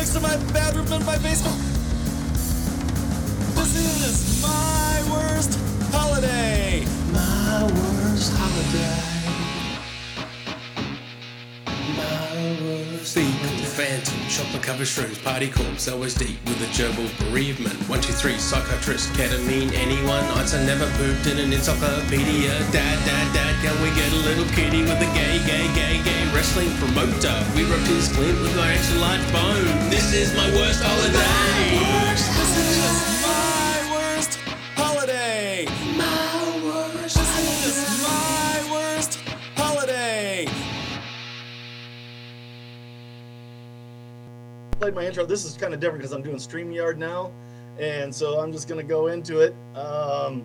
next to my bathroom in my basement. This is my worst holiday. My worst holiday. Chopper cover shrooms, party corpse, LSD with a gerbil bereavement. One, two, three, psychiatrist, ketamine, anyone. Einstein never pooped in an encyclopedia. Dad, dad, dad, can we get a little kitty with a gay, gay, gay, gay wrestling promoter? We rubbed his glint with my extra large bone. This is my worst holiday. This My intro. This is kind of different because I'm doing StreamYard now, and so I'm just gonna go into it. Um,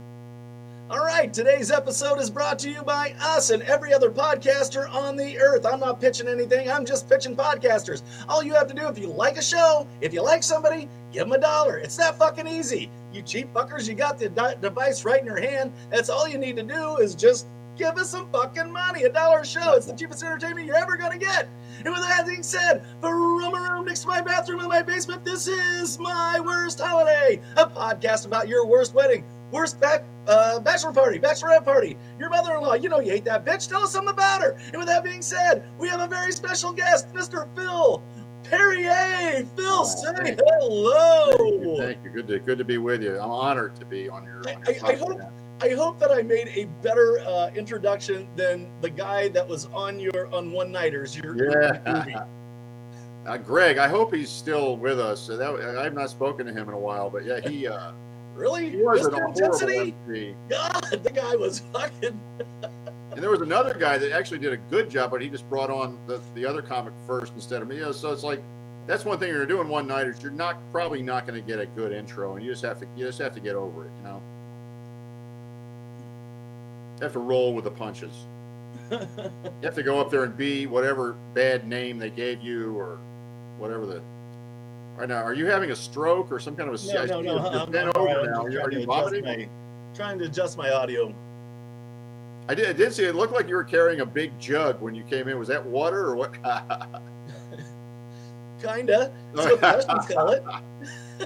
all right, today's episode is brought to you by us and every other podcaster on the earth. I'm not pitching anything, I'm just pitching podcasters. All you have to do if you like a show, if you like somebody, give them a dollar. It's that fucking easy. You cheap fuckers, you got the device right in your hand. That's all you need to do is just give us some fucking money. A dollar a show. It's the cheapest entertainment you're ever gonna get. And with that being said, from a room next to my bathroom in my basement, this is my worst holiday, a podcast about your worst wedding, worst back uh, bachelor party, bachelorette party, your mother-in-law. You know you hate that bitch. Tell us something about her. And with that being said, we have a very special guest, Mr. Phil Perrier. Phil, Oh, say thank you. hello. Thank you. Good to good to be with you. I'm honored to be on your. On your I- I hope- podcast. I hope that I made a better uh, introduction than the guy that was on your on One Nighters. Your your movie. Yeah. Uh, Greg, I hope he's still with us. So that, I've not spoken to him in a while, but yeah, he uh, Really? he was Mr. an horrible Intensity? MC. God, the guy was fucking. And there was another guy that actually did a good job, but he just brought on the, the other comic first instead of me. You know, so it's like that's one thing you're doing one nighters. You're not probably not going to get a good intro, and you just have to you just have to get over it. You know, you have to roll with the punches. You have to go up there and be whatever bad name they gave you or whatever the. Right now, are you having a stroke or some kind of a? No, I no, no. I'm, bent over right. Now. Are trying to you adjust vomiting? my, trying to adjust my audio. I did. I did see it. Looked like you were carrying a big jug when you came in. Was that water or what? Kinda. That's what Russians call it.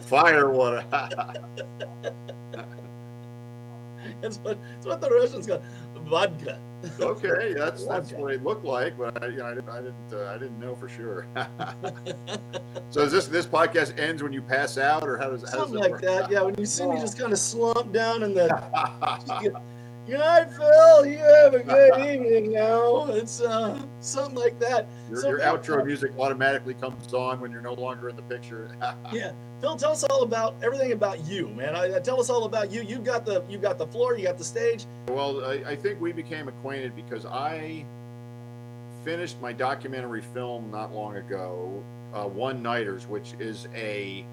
Fire water. That's what, that's what the Russians call. Vodka. okay, that's that's what it looked like, but I, you know, I didn't, I didn't, uh, I didn't know for sure. so is this this podcast ends when you pass out, or how does, how does Something it like that. Yeah, when you see me just kind of slump down in the Good night, Phil. You have a good evening now. It's uh, something like that. your, So your outro music automatically comes on when you're no longer in the picture. Yeah, Phil, tell us all about everything about you, man. I, I- tell us all about you. You've got the you've got the floor. You got the stage. Well, I, I think we became acquainted because I finished my documentary film not long ago, uh, One Nighters, which is a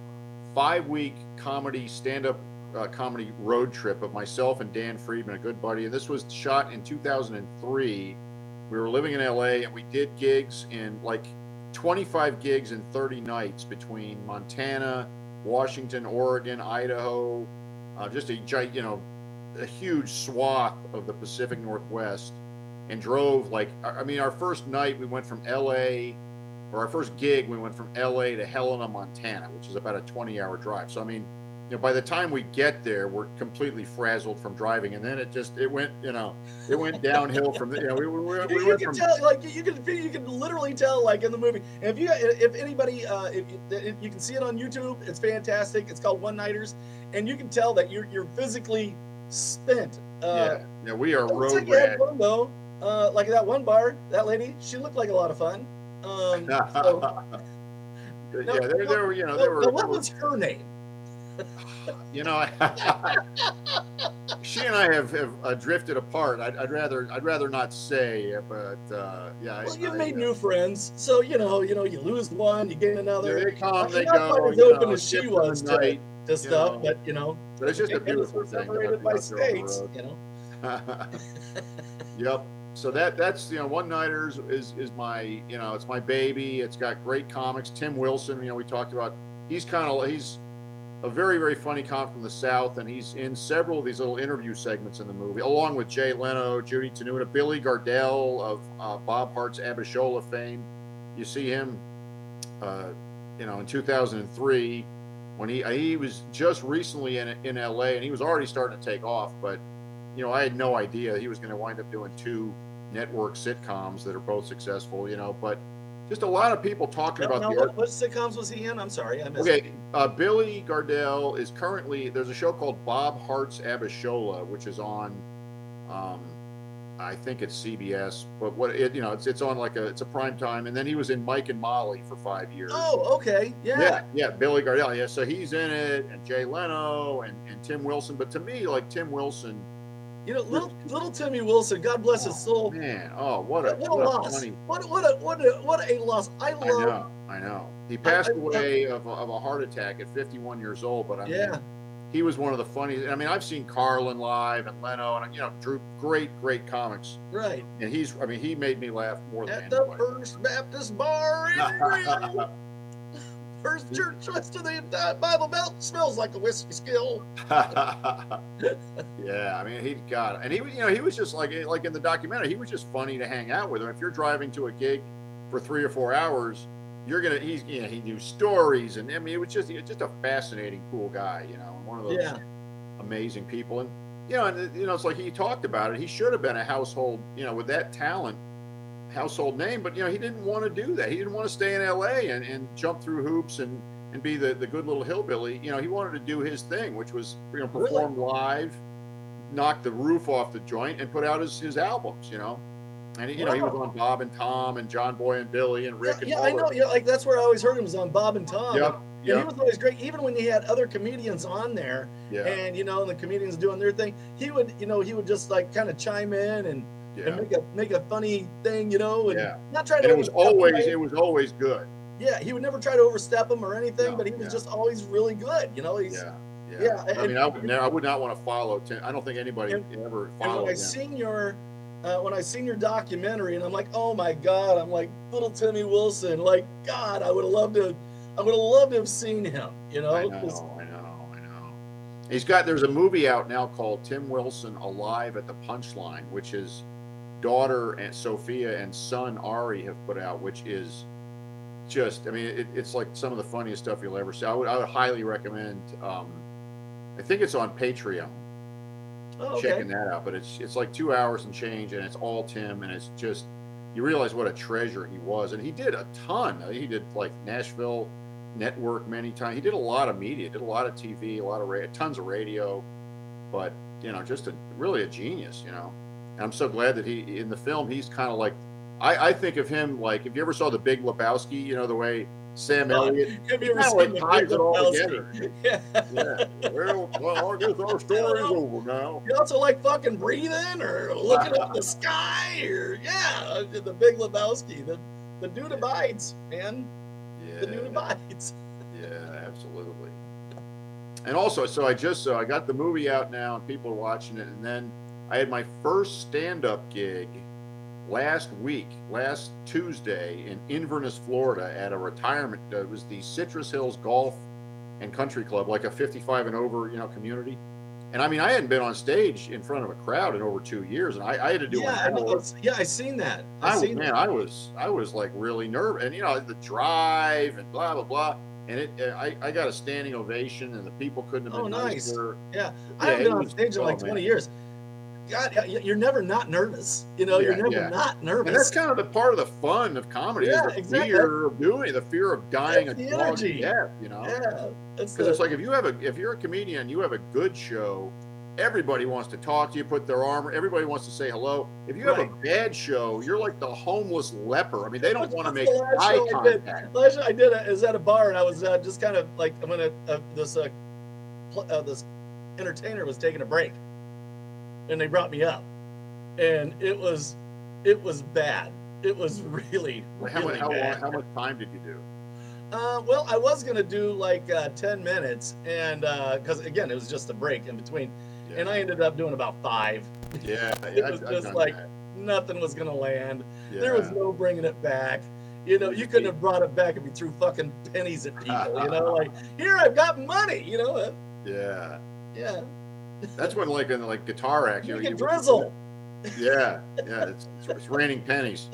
five week comedy, stand up uh, comedy road trip of myself and Dan Friedman, a good buddy. And this was shot in 2003. We were living in LA and we did gigs in like 25 gigs in 30 nights between Montana, Washington, Oregon, Idaho, uh, just a gi- you know a huge swath of the Pacific Northwest and drove like I mean our first night we went from LA or our first gig we went from LA to Helena, Montana, which is about a 20 hour drive. So I mean, you know, by the time we get there, we're completely frazzled from driving, and then it just it went you know it went downhill from there. You know, we, we, we, we you can from tell, like you can you can literally tell, like in the movie. And if you if anybody uh, if, you- if you can see it on YouTube, it's fantastic. It's called One Nighters, and you can tell that you're you're physically spent. Uh, yeah yeah we are road like rat. fun though. Uh, like that one bar, that lady, she looked like a lot of fun. Um, so, yeah, there, there were you know now- there were, what was her name? you know, she and I have, have uh, drifted apart. I'd, I'd rather I'd rather not say, but uh, yeah. Well, I, you've I, made uh, new friends, so you know, you know, you lose one, you gain another. They come, they not go. quite as open know, as she ship for the was to, night. to stuff, know. but you know, But it's just a beautiful thing. separated by states. You know, yep. So that that's you know one nighters is is my you know it's my baby. It's got great comics. Tim Wilson, you know, we talked about. He's kind of he's a very very funny comic from the South, and he's in several of these little interview segments in the movie, along with Jay Leno, Judy Tenuta, Billy Gardell of uh, Bob Hearts Abishola fame. You see him. Uh, you know, in 2003, when he he was just recently in in LA and he was already starting to take off, but you know, I had no idea he was going to wind up doing two network sitcoms that are both successful. You know, but just a lot of people talking Now, about now, the what, what sitcoms was he in? I'm sorry, I missed. Okay, uh, Billy Gardell is currently there's a show called Bob Hearts Abishola, which is on, um, I think it's CBS, but what it you know it's it's on like a it's a prime time, and then he was in Mike and Molly for five years. Oh, okay, yeah. yeah, yeah, Billy Gardell, yeah. So he's in it, and Jay Leno and and Tim Wilson. But to me, like Tim Wilson, You know, little little Timmy Wilson, God bless his oh, soul. man, oh what a What a what a loss! What what a what a what a loss! I I know, I know. He passed I- away of, a, of a heart attack at 51 years old, but I mean, Yeah, he was one of the funniest. I mean, I've seen Carlin live and Leno, and you know, Drew, great, great comics. right. And he's, I mean, he made me laugh more than At the anybody. First Baptist Bar in. First church west of the uh, Bible Belt smells like a whiskey skill. yeah, I mean, he got, and he, was- you know, he was just like, like in the documentary, he was just funny to hang out with him. If you're driving to a gig for three or four hours, you're gonna, he's, you know, he knew stories, and I mean, it was just, he was just a fascinating, cool guy, you know, one of those Yeah, amazing people. And you know, and you know, it's like he talked about it. He should have been a household, you know, with that talent, household name. But you know, he didn't want to do that. He didn't want to stay in L.A. and, and jump through hoops and and be the the good little hillbilly. You know, he wanted to do his thing, which was you know Really? perform live, knock the roof off the joint, and put out his his albums. You know. And he, you know he was on Bob and Tom and John Boy and Billy and Rick yeah, and yeah I know. Yeah, like that's where I always heard him was on Bob and Tom. Yep, And he was always great, even when he had other comedians on there, yeah, and you know, and the comedians doing their thing. He would, you know, he would just like kind of chime in and, and make a make a funny thing, you know, and Yeah. not try to. And it was always it was always good. Yeah, he would never try to overstep him or anything, No, but he was yeah. just always really good. You know, he's Yeah, yeah. Yeah, I and- mean, I would, never, I would not want to follow. Tim. I don't think anybody And- ever and when I him. seen your uh, when I seen your documentary, and I'm like, oh my god, I'm like little Timmy Wilson. Like God, I would have loved to. I would have loved to have seen him. You know, I know, I know, I know. He's got. There's a movie out now called Tim Wilson Alive at the Punchline, which his daughter and Sophia and son Ari have put out, which is just. I mean, it, it's like some of the funniest stuff you'll ever see. I would, I would highly recommend. Um, I think it's on Patreon. oh, okay. checking that out. But it's it's like two hours and change, and it's all Tim, and it's just you realize what a treasure he was, and he did a ton. He did like Nashville Network many times. He did a lot of media, did a lot of TV, a lot of radio, tons of radio, but you know, just a really a genius. You know, and I'm so glad that he in the film he's kind of like. I, I think of him like if you ever saw the Big Lebowski, you know the way Sam Oh, Elliott Have you ever seen like ties it all Lebowski? together. Yeah. Yeah. Well, well, I guess our story's over now. You also like fucking breathing or looking up the sky or yeah, the Big Lebowski. The the dude abides, man. Yeah. The dude abides. Yeah, absolutely. And also, so I just so I got the movie out now, and people are watching it. And then I had my first stand-up gig last week, last Tuesday in Inverness, Florida, at a retirement. It was the Citrus Hills Golf and Country Club, like a 55 and over, you know, community. And I mean, I hadn't been on stage in front of a crowd in over two years, and I, I had to do Yeah, I hour. Yeah, I seen that. I, I was, seen man, I was, I was like really nervous, and you know, the drive and blah blah blah, and it, I, I got a standing ovation, and the people couldn't have Oh, been nice. nicer. I haven't been on was- stage in oh, like oh, 20 man. years. God, you're never not nervous. You know, you're never yeah. not nervous. And that's kind of the part of the fun of comedy Yeah, is the exactly. fear of doing the fear of dying That's a dog death, you know. yeah, it's Because it's like if you have a if you're a comedian, you have a good show. Everybody wants to talk to you, put their arm. Everybody wants to say hello. If you have a bad show, you're like the homeless leper. I mean, they don't want to make eye show I did? contact. last I did it is at a bar, and I was uh, just kind of like I'm gonna uh, this uh, pl- uh, this entertainer was taking a break, and they brought me up, and it was it was bad. It was really How, really much how, long, bad. how much time did you do? Uh, well, I was gonna do like uh, ten minutes, and because again, it was just a break in between, and I ended up doing about five. Yeah, It yeah, was I've, I've just like- that. Nothing was gonna land. Yeah. There was no bringing it back. You know, you couldn't have brought it back if you threw fucking pennies at people. You know, like here I've got money. You know, uh, yeah. yeah, That's when like in like guitar act, you know, can drizzle. Yeah, yeah. It's, it's, it's raining pennies.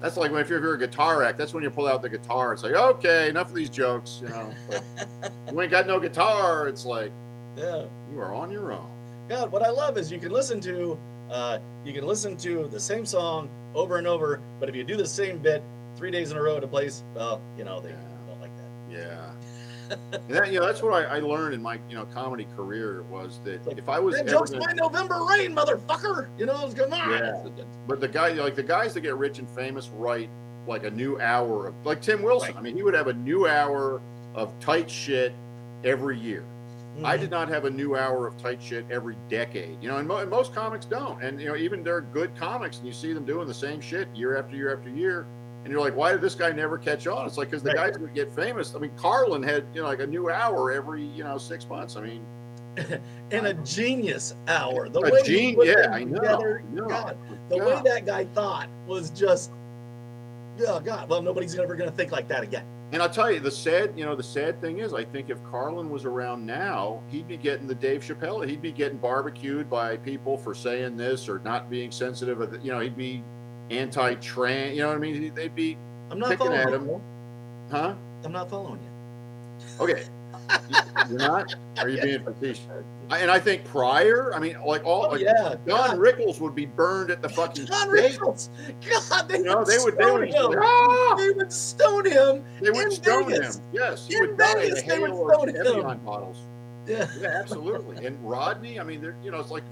That's like when if you're, if you're a guitar act, that's when you pull out the guitar. It's like, okay, enough of these jokes, you know. But you ain't got no guitar. It's like Yeah. you are on your own. God, what I love is you can listen to uh, you can listen to the same song over and over, but if you do the same bit three days in a row at a place, well, you know they Yeah. don't like that. Yeah. And that, you know, that's what I, I learned in my, you know, comedy career was that Like, if I was That joke's gonna- my November rain, motherfucker. You know, come on. Yeah. But the guy, like the guys that get rich and famous, write like a new hour of, like Tim Wilson. Right. I mean, he would have a new hour of tight shit every year. I Mhm. did not have a new hour of tight shit every decade. You know, and, mo- and most comics don't. And you know, even they're good comics, and you see them doing the same shit year after year after year. And you're like, why did this guy never catch on? It's like because the Right. guys that get famous. I mean, Carlin had you know like a new hour every you know six months. I mean, in a genius hour. The way put yeah, I know, together, I know. God, oh the Yeah. way that guy thought was just, oh God. Well, nobody's ever going to think like that again. And I'll tell you, the sad, you know, the sad thing is, I think if Carlin was around now, he'd be getting the Dave Chappelle. He'd be getting barbecued by people for saying this or not being sensitive. Of the, you know, he'd be anti-trans. You know what I mean? They'd be, I'm not Picking following at you. him. bro. huh? I'm not following you. Okay, you're not. Are you being facetious? And I think prior, I mean, like all, Oh, like yeah. Don Rickles would be burned at the fucking stake. Rickles. God, they, You know, would they would, they stone would, him. Ah! They would stone him. they would stone Vegas. him. Yes, he In would die in a they would stone him. Bottles. Yeah. Yeah, absolutely. And Rodney, I mean, you know, it's like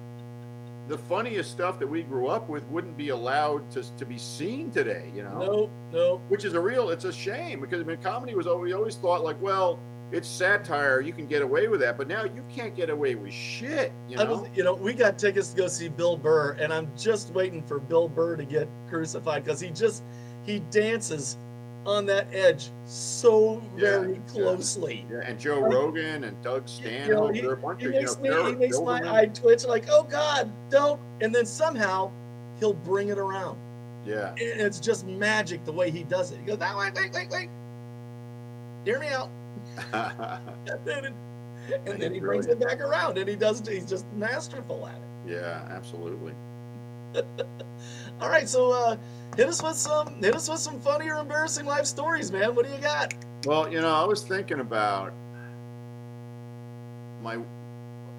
the funniest stuff that we grew up with wouldn't be allowed to, to be seen today, you know, Nope. Nope. which is a real, it's a shame because I mean, comedy was always, we always thought like, well, it's satire, you can get away with that, but now you can't get away with shit, you I know. was, you know, we got tickets to go see Bill Burr, and I'm just waiting for Bill Burr to get crucified because he just he dances on that edge so Yeah, very yeah. closely. yeah, and Joe Rogan and Doug You Stanhope, know, he, they're a bunch he of, you makes know, me he makes my eye twitch like, oh God, don't! And then somehow he'll bring it around, Yeah, and it's just magic the way he does it. He goes that way, wait, wait, wait, hear me out, and then, it- and then he brings it back around, and he does. He's just masterful at it. yeah, absolutely. All right, so uh, hit us with some hit us with some funny or embarrassing life stories, man. What do you got? Well, you know, I was thinking about my.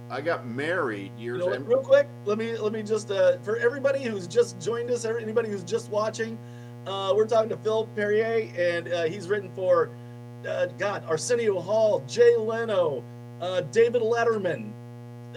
I got married You years. know what, real quick, let me let me just uh, for everybody who's just joined us, anybody who's just watching, uh, we're talking to Phil Perrier, and uh, he's written for uh, God, Arsenio Hall, Jay Leno, uh, David Letterman,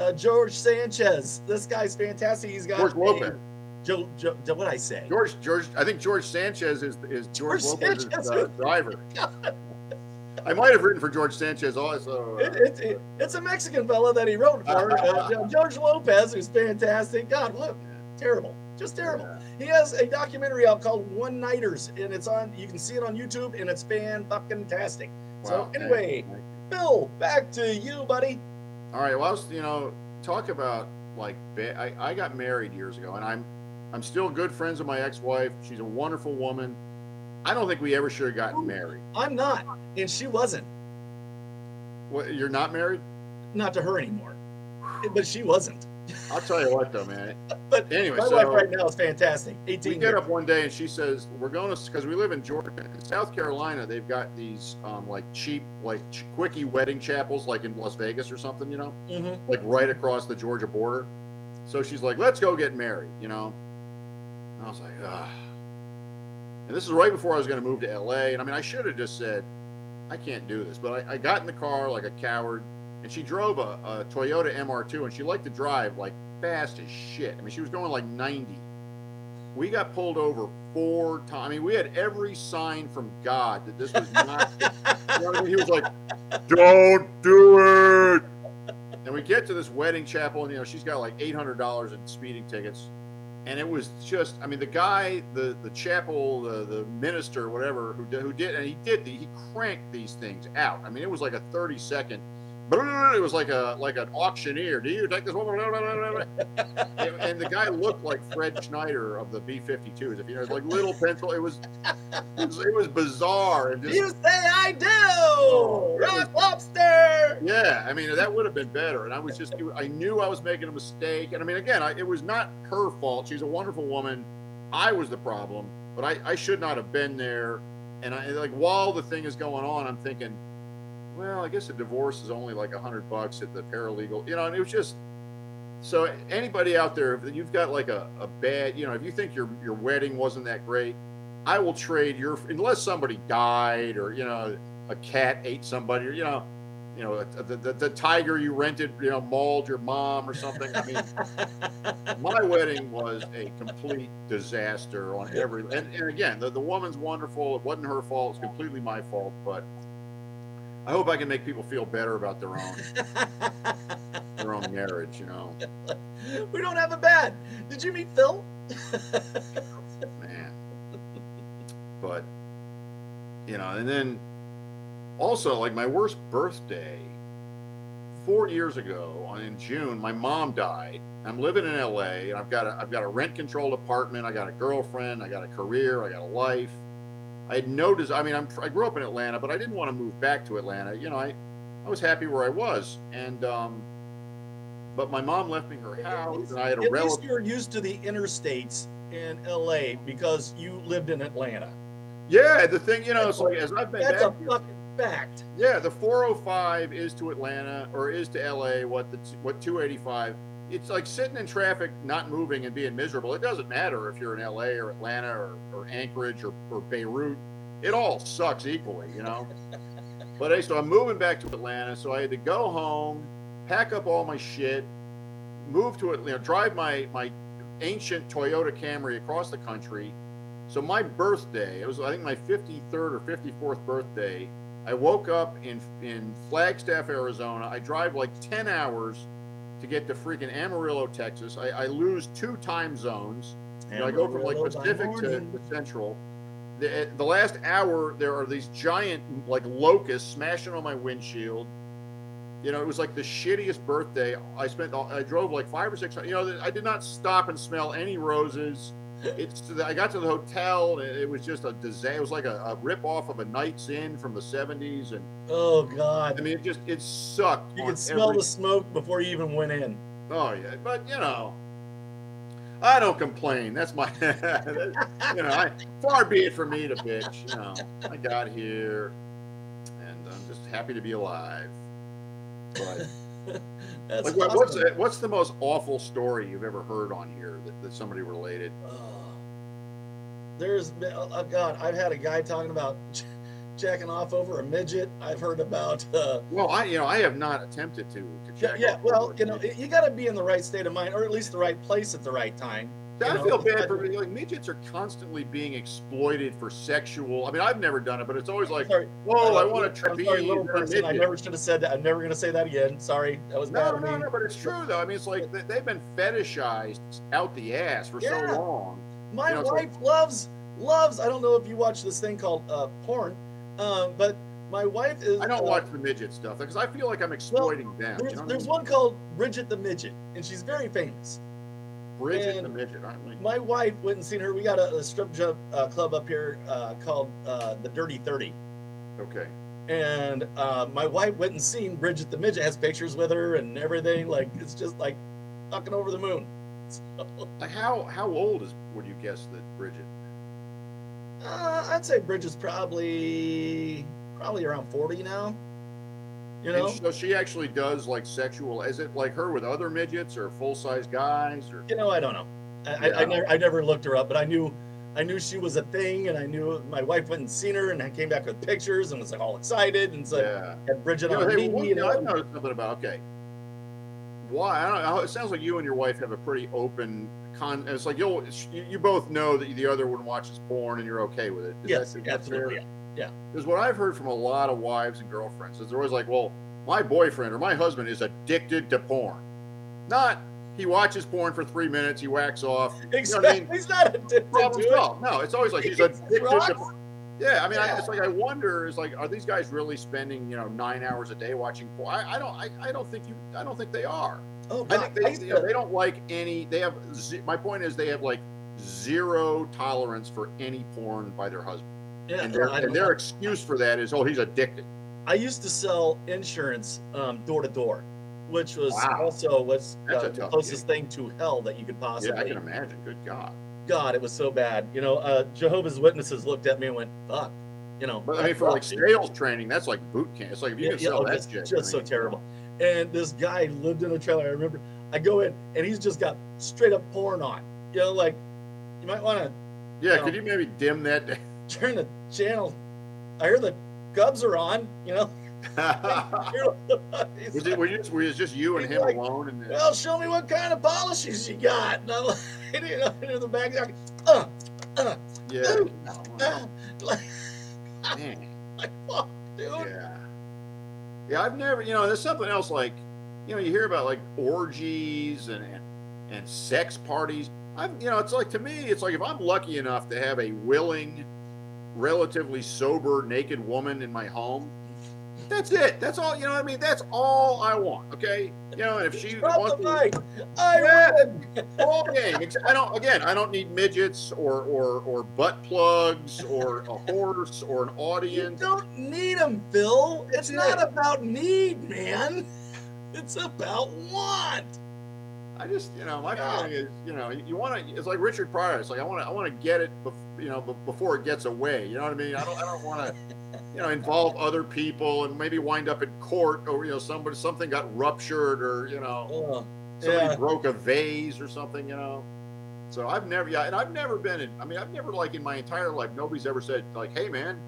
uh, George Sanchez. This guy's fantastic. He's got George Lopez. Joe, Joe, Joe, what I say? George, George, I think George Sanchez is is George, George Lopez's uh, driver. I might have written for George Sanchez also. It, it, it, it's a Mexican fella that he wrote for, uh, George Lopez, who's fantastic. God, look, terrible, just terrible. He has a documentary out called One Nighters, and it's on. You can see it on YouTube, and it's fan fucking tastic. Wow, So anyway. Bill, back to you, buddy. all right. Well, I was, you know, talk about like I, I got married years ago, and I'm I'm still good friends with my ex-wife. She's a wonderful woman. I don't think we ever should have gotten married. I'm not, and she wasn't. What, you're not married? Not to her anymore, but she wasn't. I'll tell you what, though, man. But Anyway, my so wife right now is fantastic. 18 we 18 get years. up one day and she says we're going to because we live in Georgia, in South Carolina. They've got these um, like cheap like quickie wedding chapels, like in Las Vegas or something, you know. Mhm. like right across the Georgia border. So she's like, let's go get married, you know? And I was like, ah. And this is right before I was going to move to LA. And I mean, I should have just said, I can't do this. But I, I got in the car like a coward. And she drove a, a Toyota MR2 and she liked to drive like fast as shit. I mean, she was going like 90. We got pulled over four times. I mean, we had every sign from God that this was not. you know I mean? He was like, don't do it. And we get to this wedding chapel, and you know she's got like eight hundred dollars in speeding tickets, and it was just, I mean, the guy, the the chapel, the the minister, whatever, who who did, and he did, the, he cranked these things out. I mean, it was like a thirty second. It was like a like an auctioneer. Do you take this one? and, the guy looked like Fred Schneider of the B-52s. If you know, it's like little pencil. It was it was, it was bizarre and just You say I do, Oh, rock lobster. Yeah, I mean that would have been better. And I was just, I knew I was making a mistake. And I mean, again, I, it was not her fault. She's a wonderful woman. I was the problem. but I, I should not have been there. And I like while the thing is going on, I'm thinking, well, I guess a divorce is only like a hundred bucks at the paralegal, you know. And it was just so anybody out there, if you've got like a, a bad, you know, if you think your your wedding wasn't that great, I will trade your unless somebody died or you know a cat ate somebody or you know you know the, the, the tiger you rented you know mauled your mom or something. I mean, my wedding was a complete disaster on every and, and again the, the woman's wonderful. It wasn't her fault. It's completely my fault. But I hope I can make people feel better about their own their own marriage. You know, we don't have a bad. Did you meet Phil? man. But you know, and then also like my worst birthday four years ago in June, my mom died. I'm living in LA and I've got a I've got a rent controlled apartment, I got a girlfriend, I got a career, I got a life. I had no des- I mean I'm I grew up in Atlanta, but I didn't want to move back to Atlanta. You know, I I was happy where I was. And um but my mom left me her house and I had a At least you're used to the interstates in LA because you lived in Atlanta. Yeah, the thing, you know, it's like as I've been That's a back here- fucking fact. Yeah, the 405 is to Atlanta or is to LA what the what 285. It's like sitting in traffic, not moving and being miserable. It doesn't matter if you're in LA or Atlanta or, or Anchorage or, or Beirut. It all sucks equally, you know. but hey, so I'm moving back to Atlanta, so I had to go home, pack up all my shit, move to it, you know, drive my my ancient Toyota Camry across the country. So my birthday, it was I think my 53rd or 54th birthday. I woke up in in Flagstaff, Arizona. I drive like 10 hours to get to freaking Amarillo, Texas. I, I lose two time zones. You know, I go from like Pacific to, to Central. The, eh, the last hour, there are these giant like locusts smashing on my windshield. You know, it was like the shittiest birthday. I spent, I drove like five or six. You know, I did not stop and smell any roses. It's. I got to the hotel, and it was just a disaster. It was like a, a rip off of a Knights Inn from the '70s, and Oh God. I mean, it just it sucked. You could smell every- the smoke before you even went in. Oh yeah, but you know, I don't complain. That's my, you know, I, far be it for me to bitch. You know, I got here, and I'm just happy to be alive. But That's like, what, what's the, what's the most awful story you've ever heard on here that, that somebody related? Oh. There's oh God, I've had a guy talking about jacking off over a midget. I've heard about uh, Well, I you know I have not attempted to. to yeah, yeah. Well, you know, you got to be in the right state of mind, or at least the right place at the right time. I you know, feel bad but- for like midgets are constantly being exploited for sexual. I mean, I've never done it, but it's always like, Sorry, whoa, uh, I want to I'm trapeze. sorry, little and person. I midget." never should have said that. I'm never going to say that again. Sorry, that was bad No, of no, me. no, but it's true though. I mean, it's like they- they've been fetishized out the ass for Yeah. so long. My You know, it's wife loves loves. I don't know if you watch this thing called uh, porn, um, but my wife is. I don't uh, watch the midget stuff because I feel like I'm exploiting them. There's, you know what I mean? one called Bridget the Midget, and she's very famous. Bridget and the midget. I mean, My wife went and seen her. We got a, a strip jump uh, club up here uh, called uh, the Dirty Thirty, okay. and uh, my wife went and seen Bridget the Midget. Has pictures with her and everything. Like it's just like fucking over the moon. So, how how old is would you guess that Bridget? uh, I'd say Bridget's probably probably around forty now. You know, And so she actually does like sexual. Is it like her with other midgets or full size guys or? you know, I don't know. I, I, I never I never looked her up, but I knew I knew she was a thing, and I knew my wife went and seen her, and I came back with pictures and was like all excited, and said yeah. had Bridget You know, on hey, me. one you know, I've noticed something about. Okay, why? I don't know. It sounds like you and your wife have a pretty open con. It's like you'll you, you both know that the other one watches porn and you're okay with it. Is yes, that, is that fair? absolutely. Yeah. Because what I've heard from a lot of wives and girlfriends is they're always like, well, my boyfriend or my husband is addicted to porn. Not he watches porn for three minutes, he whacks off. Exactly. I mean? He's not addicted Problem to it. No, it's always like he's addicted drugs. to Yeah, I mean, I, it's like I wonder, is like, are these guys really spending, you know, nine hours a day watching porn? I, I don't, I, I don't think you, I don't think they are. Oh, I think they, you know, they don't like any. They have. My point is, they have like zero tolerance for any porn by their husband, yeah, and their, and their excuse for that is, oh, he's addicted. I used to sell insurance um, door to door, which was Wow. also what's uh, the closest thing to hell that you could possibly. Yeah. I can imagine. Good God. God, it was so bad. You know, uh, Jehovah's Witnesses looked at me and went, "Fuck," you know. But I mean, for like sales training, that's like boot camp. It's like if you can sell oh, that just, shit. just I so terrible. And this guy lived in a trailer. I remember. I go in and he's just got straight up porn on. You know, like you might want to Yeah, No. could you maybe dim that? turn the channel. I hear the Cubs are on. You know. Was it? Were you just, were it just you and him like, alone? And well, show me what kind of policies you got. And I'm like, you know, in the back, uh, uh, yeah, ooh, uh, like, like, fuck, dude. yeah, yeah. I've never, you know, there's something else like, you know, you hear about like orgies and and, and sex parties. I've, you know, it's like to me, it's like if I'm lucky enough to have a willing, relatively sober, naked woman in my home. That's it. That's all. You know what I mean? That's all I want. Okay. You know, and if she Drop wants to. I Yeah. win. All game. I don't. Again, I don't need midgets or or or butt plugs or a horse or an You audience. don't need them, Phil. It's That's not it. about need, man. It's about want. I just, you know, my Yeah. feeling is, you know, you, want to. It's like Richard Pryor. It's like I want to. I want to get it, bef- you know, be- before it gets away. You know what I mean? I don't. I don't want to, you know, involve other people and maybe wind up in court or you know somebody something got ruptured or you know Oh, somebody yeah. broke a vase or something. You know. So I've never, yeah, and I've never been in. I mean, I've never like in my entire life, nobody's ever said like, "Hey, man,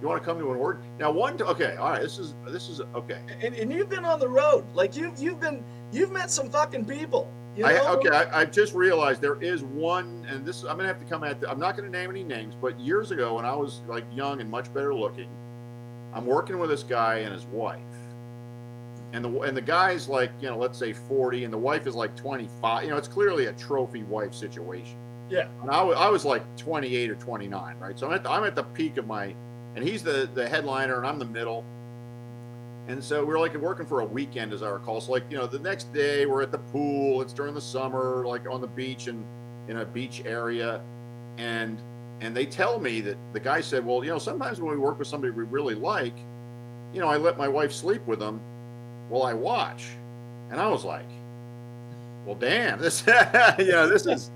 you want to come to an org?" Now, one, t- okay, all right, this is this is okay. And, and you've been on the road. Like you've you've been you've met some fucking people. You know? I, okay, I, I just realized there is one, and this I'm gonna have to come at. The, I'm not gonna name any names, but years ago when I was like young and much better looking, I'm working with this guy and his wife, and the and the guy's like you know let's say 40, and the wife is like 25. You know, it's clearly a trophy wife situation. Yeah. And I, I was like 28 or 29, right? So I'm at the, I'm at the peak of my, and he's the the headliner, and I'm the middle. And so we were like working for a weekend, as I recall. So like you know, the next day we're at the pool. It's during the summer, like on the beach and in a beach area, and and they tell me that the guy said, well, you know, sometimes when we work with somebody we really like, you know, I let my wife sleep with them while I watch, and I was like, well, damn, this, you know, this is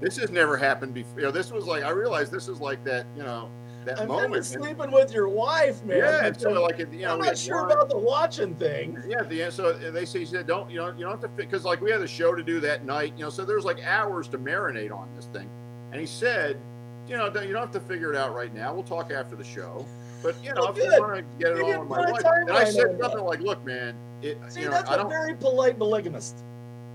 this has never happened before. You know, this was like I realized this is like that, you know, that I've moment. been sleeping with your wife, man. yeah, and so like at the- you know, I'm not sure one- about the watching thing. yeah, at the end. So they say, he said, don't you know, you don't have to because like we had a show to do that night, you know. So there's like hours to marinate on this thing, and he said, you know, you don't have to figure it out right now. We'll talk after the show. But you know, Well, if you want to get it You on my wife, and I said something like, "Look, man, it, See, you know, that's I a don't." very polite polygamist.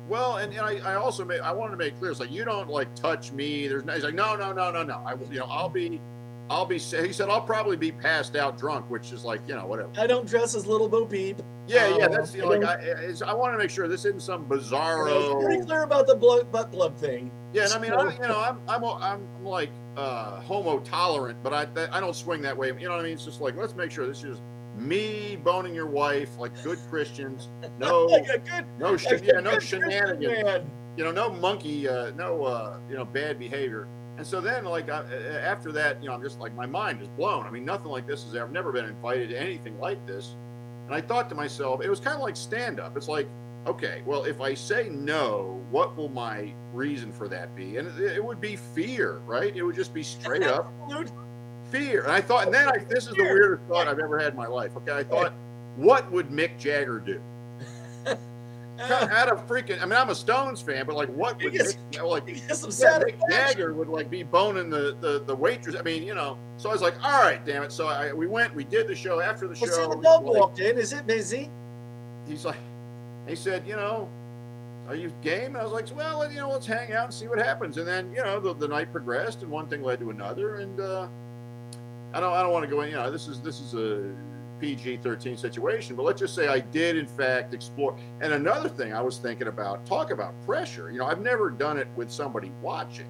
Well, and, and I, I also made I wanted to make clear it's like you don't like touch me. There's no, he's like no no no no no. I will you know I'll be I'll be he said I'll probably be passed out drunk, which is like you know whatever. I don't dress as little Bo Peep. Yeah yeah Oh, that's you I like I I want to make sure this isn't some I was pretty clear about the blood, butt plug thing. Yeah, and I mean I, you know I'm I'm I'm, I'm like uh, homo tolerant, but I I don't swing that way. You know what I mean? It's just like let's make sure this is me boning your wife like good Christians. No like a good, no sh- yeah no shenanigans. you know, no monkey, uh, no, uh, you know, bad behavior. And so then, like, I, after that, you know, I'm just like, my mind is blown. I mean, nothing like this has ever, I've never been invited to anything like this. And I thought to myself, it was kind of like stand up. It's like, okay, well, if I say no, what will my reason for that be? And it, it would be fear, right? It would just be straight up Absolute fear. And I thought, and then I, this is the weirdest thought I've ever had in my life. Okay. I thought, what would Mick Jagger do? Out of freaking, I mean, I'm a Stones fan, but like, what would Mick, you know, like, yeah, Mick. Jagger would like be boning the, the the waitress. I mean, you know. So I was like, all right, damn it. So I we went, we did the show. After the Well, see, show, the he's dog like- walked in. Is it busy? he's like, he said, you know, are you game? And I was like, well, you know, let's hang out and see what happens. And then you know, the, the night progressed, and one thing led to another. And uh, I don't I don't want to go in. You know, this is this is a PG 13 situation, but let's just say I did in fact explore. And another thing I was thinking about, talk about pressure. You know, I've never done it with somebody watching.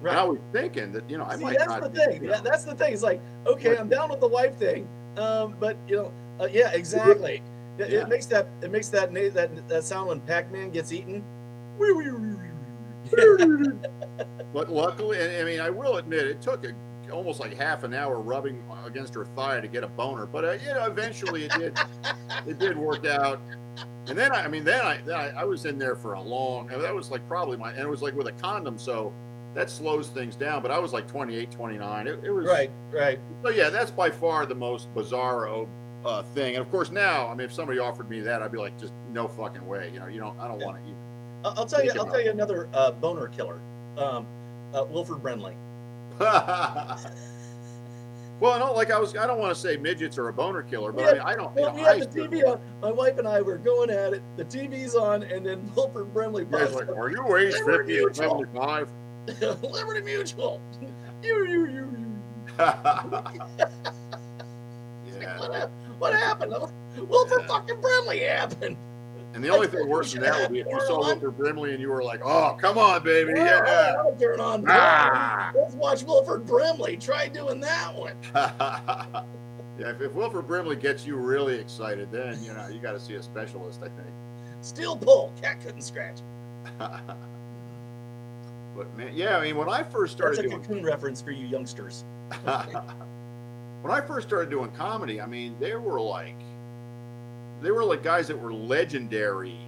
And I was thinking that you know I See, might that's not the be, thing. you know. that's the thing. It's like, okay, Right. I'm down with the wife thing, um, but you know, uh, yeah, exactly. It, Yeah. it makes that it makes that that that sound when Pac-Man gets eaten. But luckily, I mean, I will admit, it took a, almost like half an hour rubbing against her thigh to get a boner. But uh, you know, eventually it did. it did work out. And then I, I mean, then I, then I, I was in there for a long. and That was like probably my, and it was like with a condom. So that slows things down. But I was like 28, 29. It, it was Right, right. So yeah, that's by far the most bizarro uh, thing. And of course now, I mean, if somebody offered me that, I'd be like, just no fucking way. You know, you don't. I don't Yeah. want to eat. I'll tell you. I'll about tell you another uh, boner killer. Um, uh, Wilford Brimley. well, no, like I was. I don't want to say midgets are a boner killer, but Yeah, I, mean, I don't. Well, you we know, had the TV on. My wife and I were going at it. The TV's on, and then Wilford Brimley pops like, are you age 50 or 75? Liberty Mutual. You, you, you, you. yeah. What, what happened? Wilford Yeah. fucking Brimley happened. And the only thing worse than that would be if you saw Wilford Brimley and you were like, "Oh, come on, baby, yeah." I'll turn on. Ah. Let's watch Wilford Brimley. Try doing that one. yeah, if, if Wilford Brimley gets you really excited, then you know you got to see a specialist, I think. Steel pull. Cat couldn't scratch. but man, yeah, I mean, when I first started That's a doing cocoon reference for you youngsters. when I first started doing comedy, I mean, they were like, they were like guys that were legendary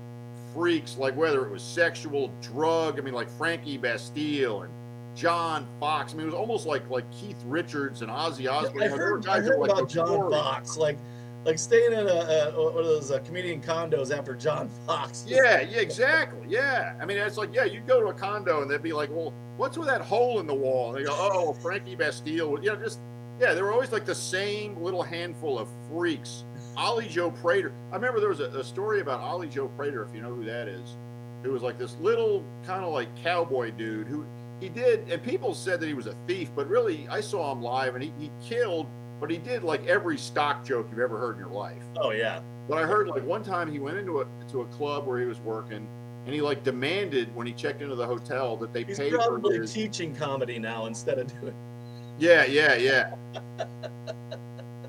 freaks, like whether it was sexual, drug. I mean, like Frankie Bastille and John Fox. I mean, it was almost like like Keith Richards and Ozzy Osbourne. I You heard, I heard were, like, about John. Fox, like like staying in a, a one of those uh, comedian condos after John Fox. Yeah, yeah, exactly. Yeah. I mean, it's like, yeah, you'd go to a condo and they'd be like, well, what's with that hole in the wall? And they go, oh, Frankie Bastille. You know, just, yeah, they were always like the same little handful of freaks. Ollie Joe Prater. I remember there was a, a story about Ollie Joe Prater, if you know who that is, who was like this little kind of like cowboy dude who he did, and people said that he was a thief, but really, I saw him live and he, he killed, but he did like every stock joke you've ever heard in your life. Oh yeah. But I heard like one time he went into a to a club where he was working, and he like demanded when he checked into the hotel that they He's pay for probably his. teaching comedy now instead of doing. Yeah, yeah, yeah.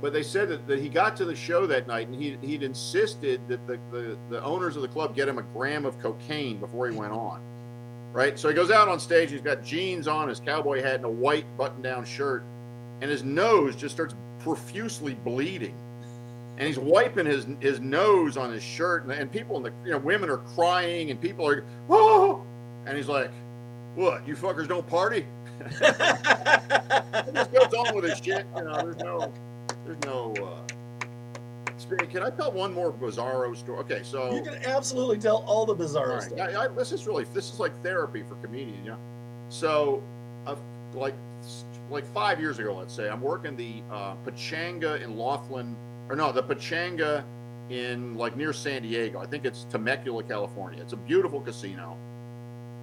but they said that, that he got to the show that night, and he he'd insisted that the, the the owners of the club get him a gram of cocaine before he went on. Right, so he goes out on stage. He's got jeans on, his cowboy hat, and a white button-down shirt, and his nose just starts profusely bleeding. and he's wiping his his nose on his shirt, and, and people in the you know women are crying, and people are oh, and he's like, "What? You fuckers don't party?" Just goes on with his shit. You know, there's no, there's no. Uh. Can I tell one more bizarro story? Okay, so you can absolutely tell all the all right. stuff. I, I, this is really this is like therapy for comedians, yeah. So, uh, like like five years ago, let's say, I'm working the uh, Pechanga in Laughlin, or no, the Pechanga in like near San Diego. I think it's Temecula, California. It's a beautiful casino.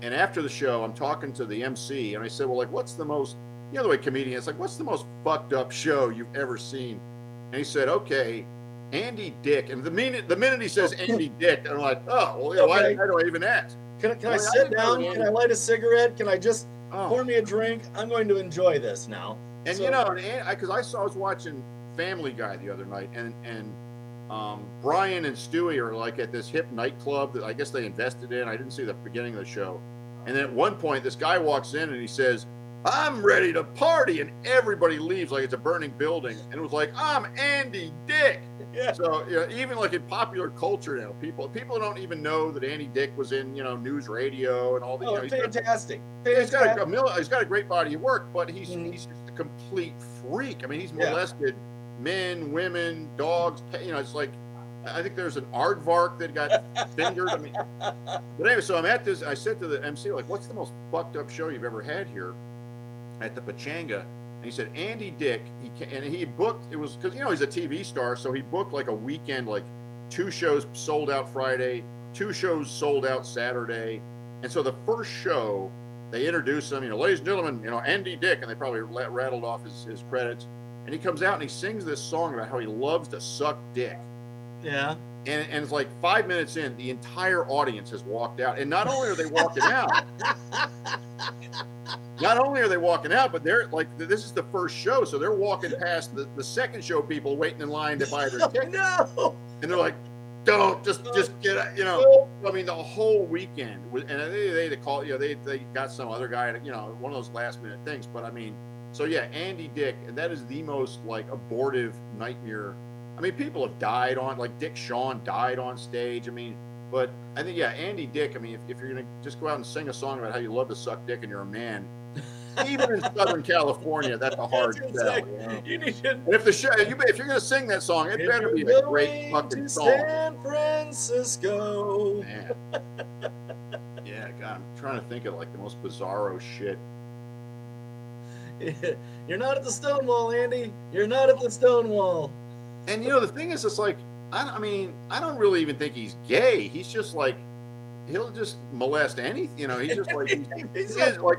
And after the show, I'm talking to the MC, and I said, "Well, like, what's the most, you know, the way comedians, it's like, what's the most fucked up show you've ever seen?" And he said, "Okay." Andy Dick, and the minute the minute he says Andy Dick, I'm like, oh, well, know, why, why do I even ask? Can, can I Well, I sit down? Can I light a cigarette? Can I just Oh. pour me a drink? I'm going to enjoy this now. And So- you know, because I, saw I was watching Family Guy the other night, and and um, Brian and Stewie are like at this hip nightclub that I guess they invested in. I didn't see the beginning of the show, and then at one point this guy walks in and he says, "I'm ready to party," and everybody leaves like it's a burning building, and it was like, "I'm Andy Dick." Yeah. So you know, even like in popular culture now, people people don't even know that Andy Dick was in you know news radio and all the. Oh, you know, he's got- fantastic. He's got, a, a mil- he's got a great body of work, but he's Mhm. he's just a complete freak. I mean, he's Yeah. molested men, women, dogs. You know, it's like I think there's an aardvark that got fingered. I mean, but anyway, so I'm at this. I said to the MC, like, "What's the most fucked up show you've ever had here at the Pechanga?" And he said, "Andy Dick." He and he booked. It was because you know he's a TV star, so he booked like a weekend, like two shows sold out Friday, two shows sold out Saturday, and so the first show they introduce him, you know, ladies and gentlemen, you know, Andy Dick, and they probably rattled off his, his credits. And he comes out and he sings this song about how he loves to suck dick. Yeah. And, and it's like five minutes in, the entire audience has walked out. And not only are they walking out, not only are they walking out, but they're like, this is the first show. So they're walking past the, the second show people waiting in line to buy their oh, ticket. no. And they're like, don't just, just get, you know. I mean, the whole weekend, was, and they they, they call you know they they got some other guy, you know, one of those last minute things. But I mean, so yeah, Andy Dick, that is the most like abortive nightmare. I mean, people have died on like Dick Shawn died on stage. I mean, but I think yeah, Andy Dick. I mean, if, if you're gonna just go out and sing a song about how you love to suck dick and you're a man, Even in Southern California, that's a hard That's sell. exactly- you need to. If the show, you, if you're gonna sing that song, it better be a great going fucking to song. San Francisco. Man. yeah, God, I'm trying to think of like the most bizarro shit. You're not at the Stonewall, Andy. You're not at the Stonewall. And you know, the thing is, it's like I, I mean, I don't really even think he's gay. He's just like he'll just molest any. You know, he's just like he's, He's he like- is like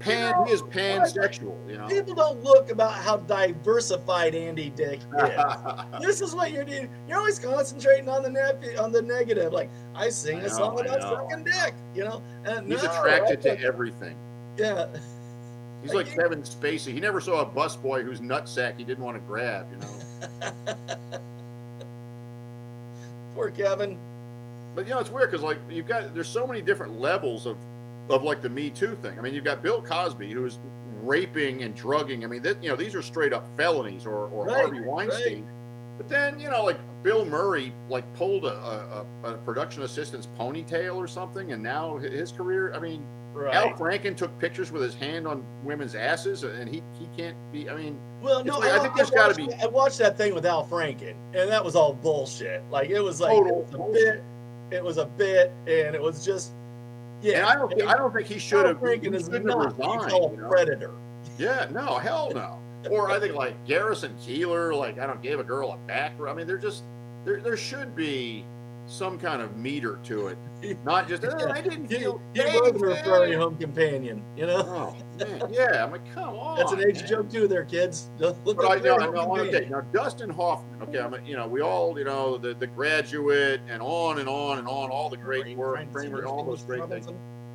pan. He is pansexual. You know. People don't look about how diversified Andy Dick is. this is what you're doing. You're always concentrating on the ne- on the negative. Like I sing I a song know, about know, sucking dick, you know. And He's no, attracted I- to everything. Yeah, He's like Kevin Spacey. He never saw a busboy whose nutsack he didn't want to grab. You know. Mm. poor Kevin. But you know, it's weird because like you've got there's so many different levels of of like the Me Too thing. I mean, you've got Bill Cosby who's raping and drugging. I mean, that you know these are straight up felonies or or Right, Harvey Weinstein. But then you know, like Bill Murray like pulled a, a, a production assistant's ponytail or something, and now his career. I mean, Al Franken took pictures with his hand on women's asses, and he he can't be. I mean, Well, no, like, I I, think there's gotta watched- be- I watched that thing with Al Franken, and that was all bullshit. Like it was like Total it was a bullshit. bit. It was a bit, and it was just. Yeah, and I don't thi- I don't think he should have. He Franken is shouldn't not you resigned. a you know? predator. Yeah, no, hell no. Or I think like Garrison Keillor, like I don't gave a girl a back. rub. I mean, there just there there should be some kind of meter to it, not just "Oh, I didn't feel. he safe was her furry there." home companion. You know, Oh man, yeah. I'm like, come on. that's an age man. joke too, there, kids. Look I up know, furry I know, I want to companion. take now Dustin Hoffman. Okay, I'm, a- you know, we all, you know, the the graduate and on and on and on, all the great Brain- work, Kramer, all those great things.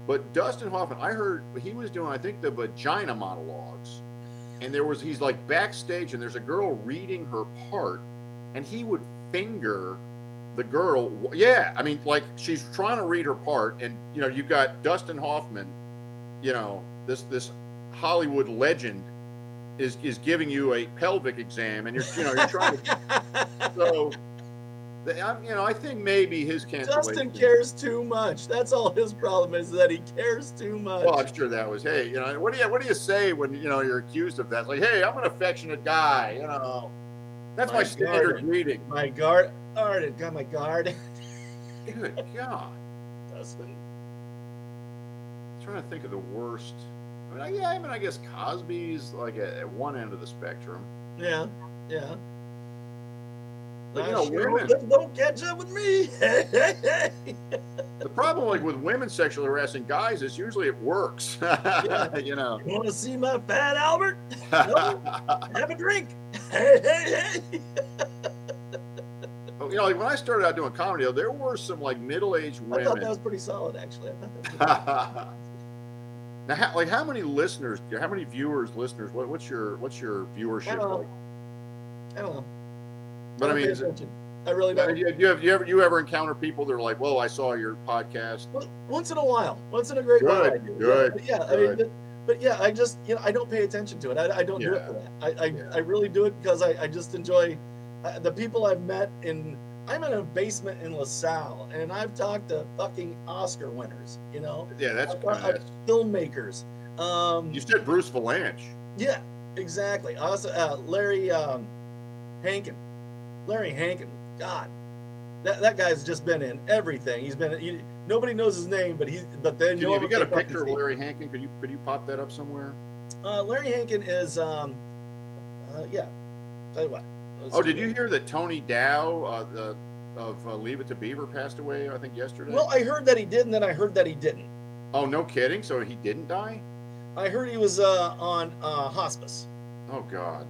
But Dustin Hoffman, I heard he was doing, I think, the vagina monologues, and there was he's like backstage, and there's a girl reading her part, and he would finger the girl. Yeah, I mean, like she's trying to read her part, and you know, you've got Dustin Hoffman, you know, this this Hollywood legend is is giving you a pelvic exam, and you're you know you're trying to so. I'm, you know, I think maybe his cancellation. Dustin cares too much. That's all his problem is that he cares too much. Well, I'm sure that was, hey, you know, what do you what do you say when you know you're accused of that? Like, hey, I'm an affectionate guy, you know. That's my, My standard greeting. my guard, guard, got my guard. Good God. Dustin. I'm trying to think of the worst. I mean, I, yeah, I mean, I guess Cosby's like at, at one end of the spectrum. Yeah, yeah. But, you know, sure women- don't catch up with me. The problem, like with women sexually harassing guys, is usually it works. you know. you want to see my fat Albert? Have a drink. Hey, hey, hey. You know, like when I started out doing comedy, there were some like middle-aged women. I thought that was pretty solid, actually. I thought that was now, how, like, how many listeners? How many viewers, listeners? What, what's your what's your viewership know. like? I don't know. But I don't mean, it. I really don't. you, you, have, you ever you ever encounter people that are like, "Well, I saw your podcast." Once in a while, once in a great while, I Good, good, Yeah, yeah, I mean, but, but yeah, I just you know I don't pay attention to it. I, I don't do it for that. I I, Yeah. I really do it because I, I just enjoy uh, the people I've met in. I'm in a basement in LaSalle, and I've talked to fucking Oscar winners. You know, Yeah, that's I've. I've- filmmakers. Um, You said Bruce Vilanch. yeah, exactly. Also, uh, Larry um, Hankin. Larry Hankin. God, that that guy's just been in everything. He's been. He, nobody knows his name, but he's. But then you have you got a picture of Larry Hankin? Could you could you pop that up somewhere? Uh, Larry Hankin is. Um, uh, yeah. Tell you what. Oh, did you hear that Tony Dow uh, the, of uh, Leave It to Beaver passed away? I think yesterday. Well, I heard that he did, and then I heard that he didn't. oh, no kidding. So he didn't die? I heard he was uh, on uh, hospice. Oh God,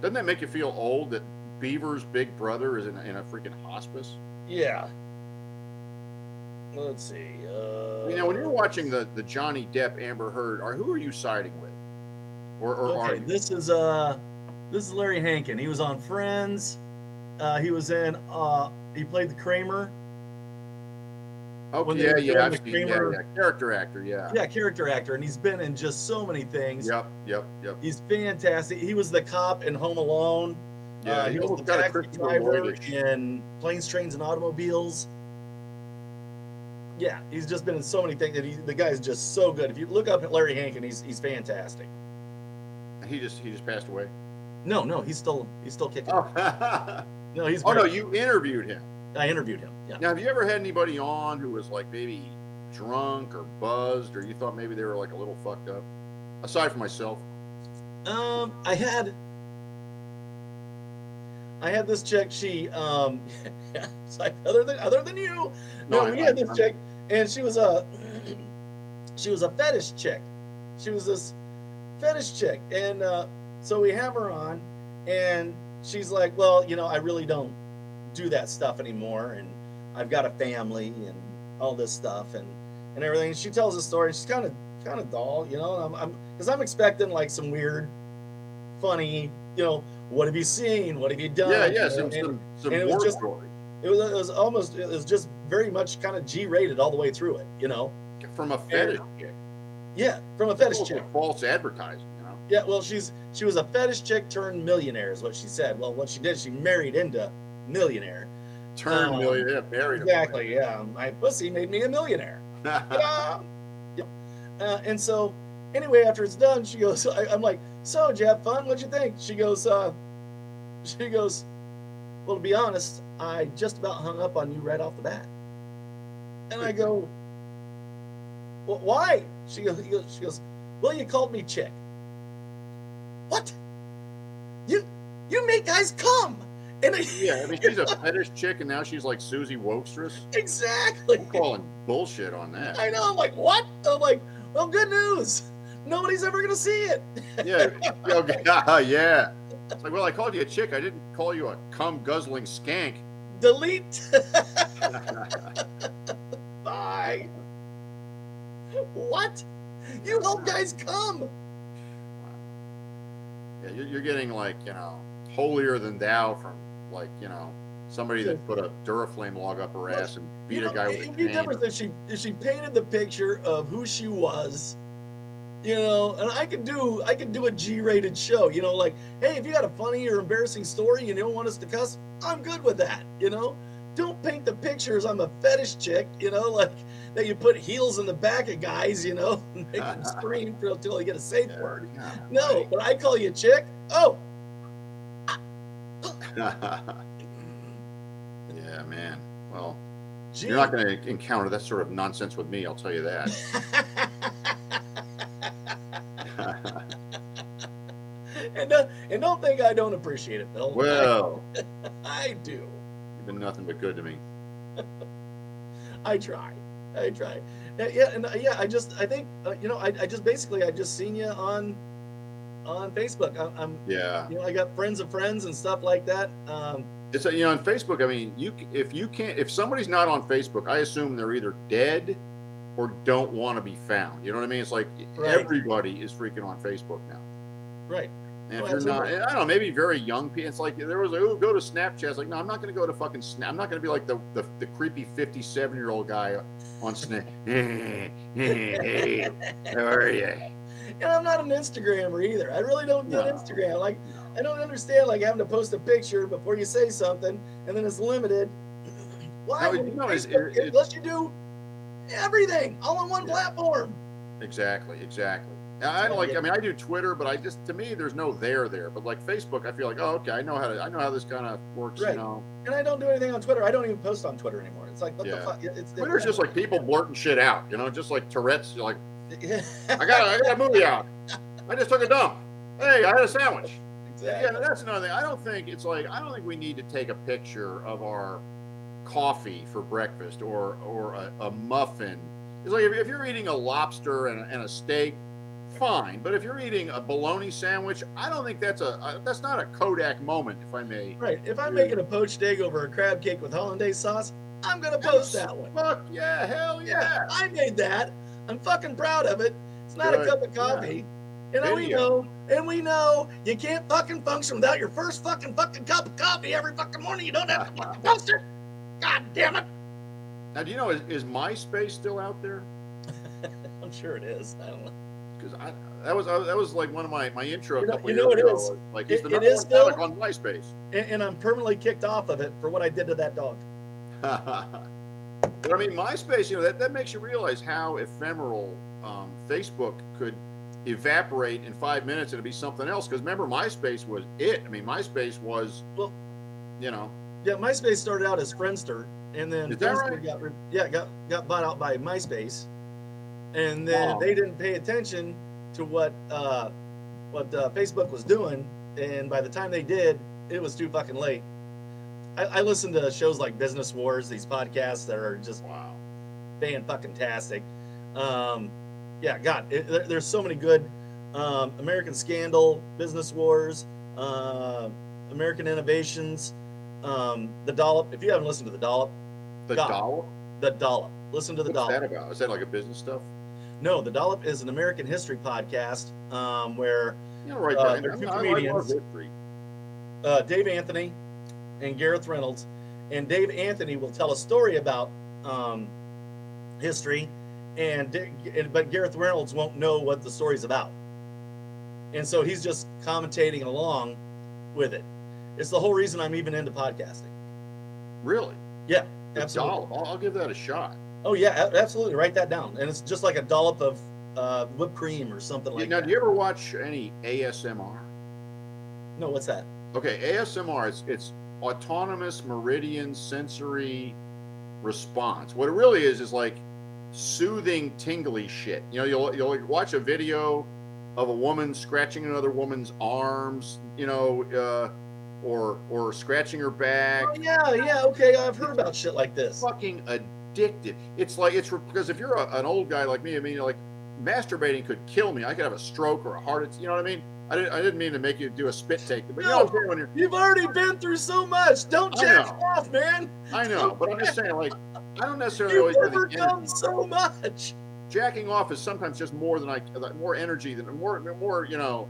doesn't that make you feel old that Beaver's big brother is in a, in a freaking hospice? Yeah. Let's see. Uh, You know, when you're watching the the Johnny Depp Amber Heard, or who are you siding with, or, or are Okay, you? this is uh, this is Larry Hankin. He was on Friends. Uh, he was in. Uh, he played the Kramer. they yeah, yeah, I've seen, yeah, Kramer- yeah, character actor, yeah. Yeah, character actor, and he's been in just so many things. Yep, yep, yep. He's fantastic. He was the cop in Home Alone. Yeah, uh, he was the taxi driver in Planes, Trains, and Automobiles. Yeah, he's just been in so many things that he, the guy's just so good. If you look up at Larry Hankin, he's he's fantastic. He just he just passed away. No, no, he's still he's still kicking. Oh, No, he's. oh no, you interviewed him. I interviewed him. Yeah. Now, have you ever had anybody on who was like maybe drunk or buzzed, or you thought maybe they were like a little fucked up? Aside from myself. Um, I had. I had this chick. She um, like other than other than you. No, I- we I- had this I'm- chick, and she was a she was a fetish chick. She was this fetish chick, and uh, so we have her on, and she's like, "Well, you know, I really don't do that stuff anymore, and I've got a family and all this stuff, and and everything." She tells a story. She's kind of kind of dull, you know. I'm I'm because I'm expecting like some weird, funny, you know, what have you seen? What have you done? Yeah, yeah, some and- some, and it was just- stories it was, it was almost it was just very much kind of G-rated all the way through it, you know. from a fetish chick. Yeah, from a fetish chick. false advertising, you know. Yeah, well, she's she was a fetish chick turned millionaire, is what she said. Well, what she did, she married into millionaire. Turned Um, millionaire, married. Exactly. Yeah, my pussy made me a millionaire. millionaire. Uh, and so, anyway, after it's done, she goes. I, I'm like, so did you have fun? What'd you think? She goes. uh She goes. Well, to be honest, I just about hung up on you right off the bat. And I go, well, why? She goes, she goes, well, you called me chick. What? You you make guys come. And I, yeah, I mean she's a fetish chick, and now she's like Susie Wokstress. exactly. I'm calling bullshit on that. I know. I'm like, what? I'm like, well, good news. Nobody's ever gonna see it. Yeah, oh, okay, yeah. It's like, well, I called you a chick. I didn't call you a cum guzzling skank. Delete. Bye. What? You help guys come. Yeah, you're, you're getting like you know holier than thou from like you know somebody that put a Duraflame log up her ass and beat You know, a guy with a cane. if she if she painted the picture of who she was, you know, and I could do I could do a G-rated show, you know, like, hey, if you got a funny or embarrassing story and you don't want us to cuss, I'm good with that, you know. Don't paint the pictures I'm a fetish chick, you know, like that you put heels in the back of guys, you know, and make them scream until they get a safe word. No, but I call you chick. Oh, yeah, man. Well, gee. you're not going to encounter that sort of nonsense with me. I'll tell you that. and, uh, and don't think I don't appreciate it, Bill. well, I do. you've been nothing but good to me. I try. I try. Uh, Yeah, and uh, yeah, I just, I think, uh, you know, I, I just basically, I just seen you on, on Facebook. I, I'm, Yeah. you know, I got friends of friends and stuff like that. Um, It's a, you know on Facebook. I mean, you if you can't if somebody's not on Facebook, I assume they're either dead or don't want to be found. You know what I mean? It's like Right. everybody is freaking on Facebook now. right. And if Oh, you're not. I don't know, maybe very young people. It's like there was like, oh, go to Snapchat. It's like, no, I'm not going to go to fucking Snap. I'm not going to be like the, the the creepy 57 year old guy on Snap. hey, how are you? And I'm not an Instagrammer either. I really don't get No. Instagram. Like, I don't understand like having to post a picture before you say something, and then it's limited. Why? No, know, it's- it- unless you do everything all on one Yeah. platform. Exactly, exactly. Now, I don't like. I mean, I do Twitter, but I just to me, there's no there there. But like Facebook, I feel like, oh, okay, I know how to. I know how this kind of works. Right. You know, And I don't do anything on Twitter. I don't even post on Twitter anymore. It's like what the fuck? It's, Twitter's just like people blurting shit out. You know, just like Tourette's. You're like, I got, I got a movie out. I just took a dump. Hey, I had a sandwich. Yeah, that's another thing. I don't think it's like I don't think we need to take a picture of our coffee for breakfast or or a, a muffin. It's like if, if you're eating a lobster and a, and a steak, fine. But if you're eating a bologna sandwich, I don't think that's a, a that's not a Kodak moment, if I may. Right. If I'm making a poached egg over a crab cake with hollandaise sauce, I'm gonna post that one. Fuck yeah, hell yeah. I made that. I'm fucking proud of it. It's not a cup of coffee. And we know, and we know you can't fucking function without your first fucking fucking cup of coffee every fucking morning. You don't have to fucking post it. God damn it. Now, do you know is, is MySpace still out there? I'm sure it is. I don't know. Because I that was that was like one of my my intro You a know- couple you years know it ago. is. Like he's It- the it number is one still- on MySpace. And, and I'm permanently kicked off of it for what I did to that dog. But I mean, MySpace, you know, that, that makes you realize how ephemeral um, Facebook could evaporate in five minutes and it'd be something else. Because remember, MySpace was it. I mean, MySpace was, Well- you know, Yeah, MySpace started out as Friendster, and then Is that Friendster right? got yeah got got bought out by MySpace, and then Wow. they didn't pay attention to what uh, what uh, Facebook was doing, and by the time they did, it was too fucking late. I, I listen to shows like Business Wars, these podcasts that are just wow. fan fucking tastic. Um, yeah, God, it, there, there's so many good um, American Scandal, Business Wars, uh, American Innovations, um, The Dollop. If you haven't listened to The Dollop, The God. dollop? The Dollop. Listen to The What's Dollop. that about? Is that like a business stuff? No, The Dollop is an American history podcast um, where You know, right Uh, there. they're two I- comedians. uh, Dave Anthony and Gareth Reynolds. And Dave Anthony will tell a story about um, history, and, and but Gareth Reynolds won't know what the story's about, and so he's just commentating along with it. It's the whole reason I'm even into podcasting. Really? Yeah, absolutely. I'll, I'll give that a shot. Oh yeah, absolutely. Write that down, and it's just like a dollop of uh, whipped cream or something like now, that. do you ever watch any ASMR? No, what's that? Okay, ASMR it's it's autonomous meridian sensory response. What it really is is like soothing tingly shit. You know, you'll you'll watch a video of a woman scratching another woman's arms, you know, uh, or or scratching her back. Oh yeah, yeah. Okay, I've heard about shit like this. Fucking addictive. It's like it's because if you're a, an old guy like me, I mean, like masturbating could kill me. I could have a stroke or a heart. attack. You know what I mean? I didn't, I didn't mean to make you do a spit take, but you know, what I'm saying? when you're You've already been through so much. Don't jack off, man. I know, but I'm just saying, like, I don't necessarily You've always overcome so much. Jacking off is sometimes just more than I, more energy than more, more, you know,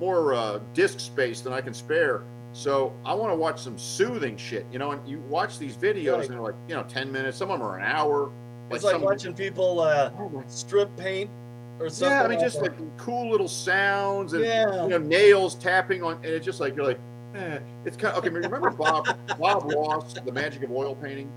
more uh, disk space than I can spare. So I want to watch some soothing shit, you know. And you watch these videos, Right. and they're like, you know, ten minutes. Some of them are an hour. It's like watching people uh, Oh strip paint or something. Yeah, I mean, like just that. like cool little sounds and Yeah. you know nails tapping on, and it's just like you're like, eh. it's kind of okay. Remember Bob Bob Ross, The Magic of Oil Painting?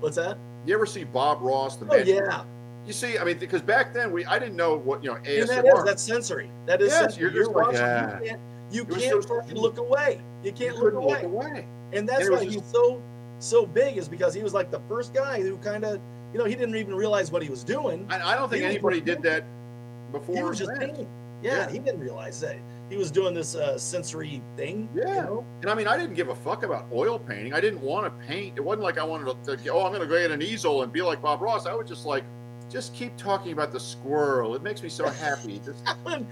what's that? You ever see Bob Ross, The Oh Magic? yeah, You see, I mean, because back then we I didn't know what you know and that is that's sensory. That is Yes, sensory. you're You're, just like, watching. yeah. You you was can't so fucking look away. You you can't look away. look away. And that's And it was why just- he's so so big is because he was like the first guy who kind of you know he didn't even realize what he was doing. I, I don't think He anybody did that before. he was just painting. Yeah, Yeah. he didn't realize that he was doing this uh, sensory thing. you Yeah. know? And I mean, I didn't give a fuck about oil painting. I didn't want to paint. It wasn't like I wanted to, to oh, I'm going to go get an easel and be like Bob Ross. I was just like, just keep talking about the squirrel. It makes me so happy. Just,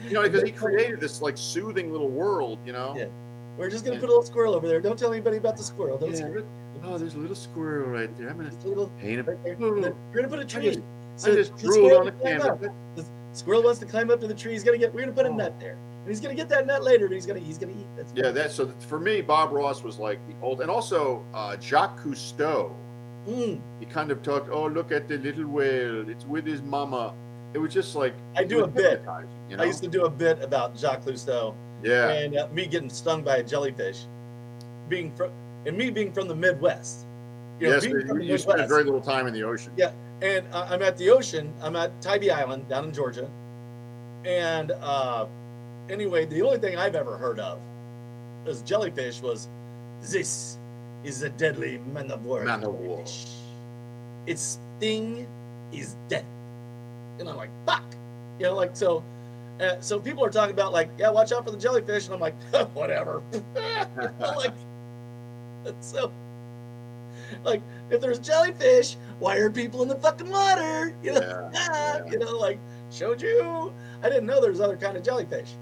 you know, because he created this like soothing little world, you know? Yeah. We're just gonna Yeah. put a little squirrel over there. Don't tell anybody about the squirrel. Don't Yeah. Oh, there's a little squirrel right there. I'm going to little paint it. right there. Ooh. And then We're gonna put a tree. just- So I just drooled squirrel on the can climb canvas. up. The squirrel wants to climb up to the tree. He's gonna get. We're gonna put a Oh. nut there, and he's gonna get that nut later. But he's gonna he's gonna eat. That's Yeah, that's so for me, Bob Ross was like the old, and also uh, Jacques Cousteau. Mm, He kind of talked, oh, look at the little whale. It's with his mama. It was just like, I do a bit. You know? I used to do a bit about Jacques Cousteau yeah. and uh, me getting stung by a jellyfish, being from and me being from the Midwest. You know, yes, being you, you spent Midwest. very little time in the ocean. Yeah. And uh, I'm at the ocean. I'm at Tybee Island down in Georgia. And uh, anyway, the only thing I've ever heard of as jellyfish was this is a deadly man of war. Man of war. Its sting is death. And I'm like, fuck. You know, like, so. Uh, so people are talking about like, yeah, watch out for the jellyfish, and I'm like, whatever. like, so, like, if there's jellyfish, why are people in the fucking water? You know, Yeah, ah, yeah. you know, like showed you. I didn't know there's other kind of jellyfish.